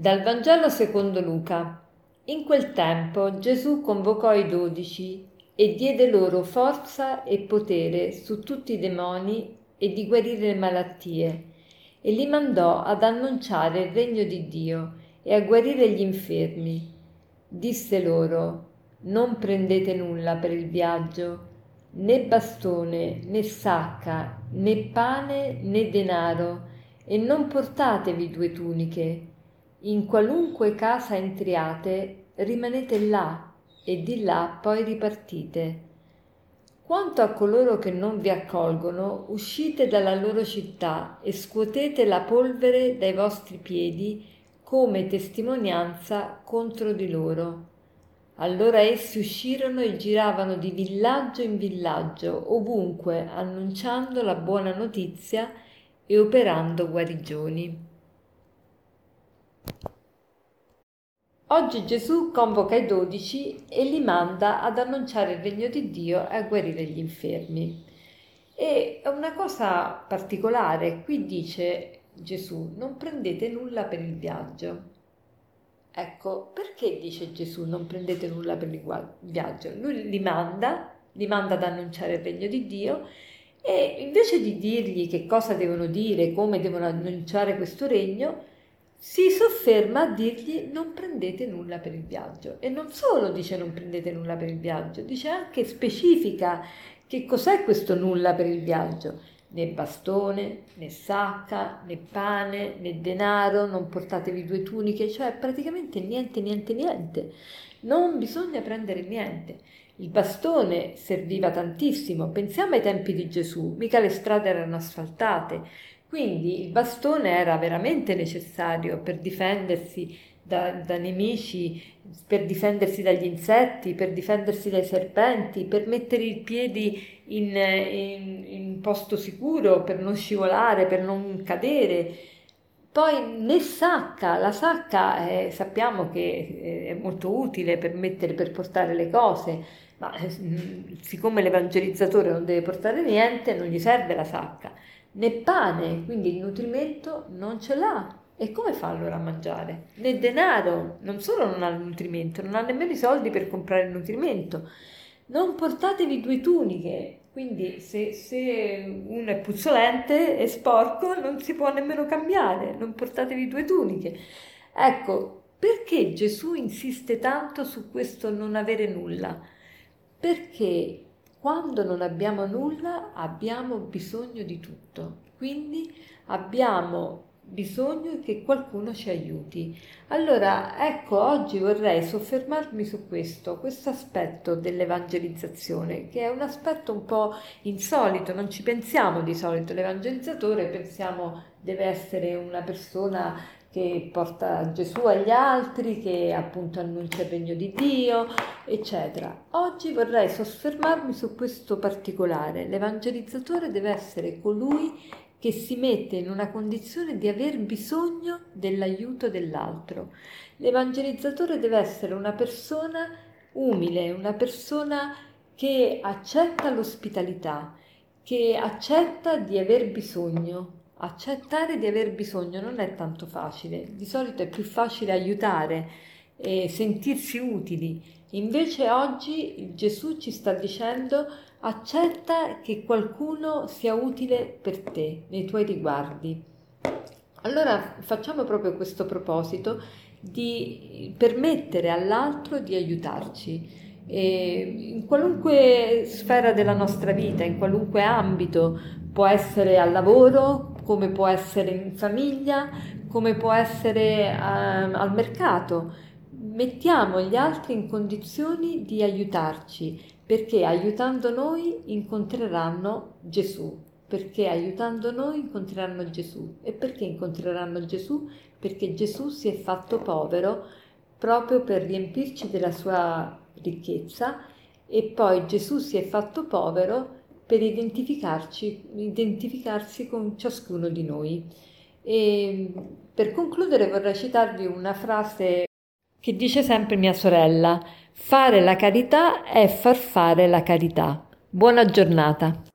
Dal Vangelo secondo Luca. In quel tempo Gesù convocò i dodici e diede loro forza e potere su tutti i demoni e di guarire le malattie, e li mandò ad annunciare il regno di Dio e a guarire gli infermi. Disse loro, non prendete nulla per il viaggio, né bastone, né sacca, né pane, né denaro, e non portatevi due tuniche in qualunque casa entriate, rimanete là e di là poi ripartite. Quanto a coloro che non vi accolgono, uscite dalla loro città e scuotete la polvere dai vostri piedi come testimonianza contro di loro. Allora essi uscirono e giravano di villaggio in villaggio, ovunque, annunciando la buona notizia e operando guarigioni. Oggi Gesù convoca i dodici e li manda ad annunciare il regno di Dio e a guarire gli infermi. E una cosa particolare, qui dice Gesù, non prendete nulla per il viaggio. Ecco, perché dice Gesù non prendete nulla per il viaggio? Lui li manda, li manda ad annunciare il regno di Dio e invece di dirgli che cosa devono dire, come devono annunciare questo regno, si sofferma a dirgli non prendete nulla per il viaggio. E non solo dice non prendete nulla per il viaggio, dice anche specifica che cos'è questo nulla per il viaggio. Né bastone, né sacca, né pane, né denaro, non portatevi due tuniche, cioè praticamente niente, niente, niente. Non bisogna prendere niente. Il bastone serviva tantissimo, pensiamo ai tempi di Gesù, mica le strade erano asfaltate, quindi il bastone era veramente necessario per difendersi da, da, nemici, per difendersi dagli insetti, per difendersi dai serpenti, per mettere i piedi in, in, in posto sicuro, per non scivolare, per non cadere. Poi né sacca, la sacca eh, sappiamo che eh, è molto utile per, mettere, per portare le cose, ma eh, siccome l'evangelizzatore non deve portare niente, non gli serve la sacca né pane, quindi il nutrimento non ce l'ha. E come fa allora a mangiare? Né denaro, non solo non ha il nutrimento, non ha nemmeno i soldi per comprare il nutrimento. Non portatevi due tuniche, quindi se, se uno è puzzolente e sporco non si può nemmeno cambiare, non portatevi due tuniche. Ecco, perché Gesù insiste tanto su questo non avere nulla? Perché quando non abbiamo nulla abbiamo bisogno di tutto, quindi abbiamo bisogno che qualcuno ci aiuti. Allora, ecco, oggi vorrei soffermarmi su questo, questo aspetto dell'evangelizzazione, che è un aspetto un po' insolito, non ci pensiamo di solito, l'evangelizzatore pensiamo deve essere una persona che porta Gesù agli altri, che appunto annuncia il regno di Dio, eccetera. Oggi vorrei soffermarmi su questo particolare. L'evangelizzatore deve essere colui che si mette in una condizione di aver bisogno dell'aiuto dell'altro. L'evangelizzatore deve essere una persona umile, una persona che accetta l'ospitalità, che accetta di aver bisogno, Accettare di aver bisogno non è tanto facile, di solito è più facile aiutare e sentirsi utili. Invece oggi Gesù ci sta dicendo accetta che qualcuno sia utile per te nei tuoi riguardi. Allora facciamo proprio questo proposito di permettere all'altro di aiutarci. E in qualunque sfera della nostra vita, in qualunque ambito, può essere al lavoro, come può essere in famiglia, come può essere eh, al mercato. Mettiamo gli altri in condizioni di aiutarci, perché aiutando noi incontreranno Gesù, perché aiutando noi incontreranno Gesù. E perché incontreranno Gesù? Perché Gesù si è fatto povero proprio per riempirci della sua ricchezza e poi Gesù si è fatto povero per identificarsi con ciascuno di noi. E per concludere vorrei citarvi una frase che dice sempre mia sorella, fare la carità è far fare la carità. Buona giornata.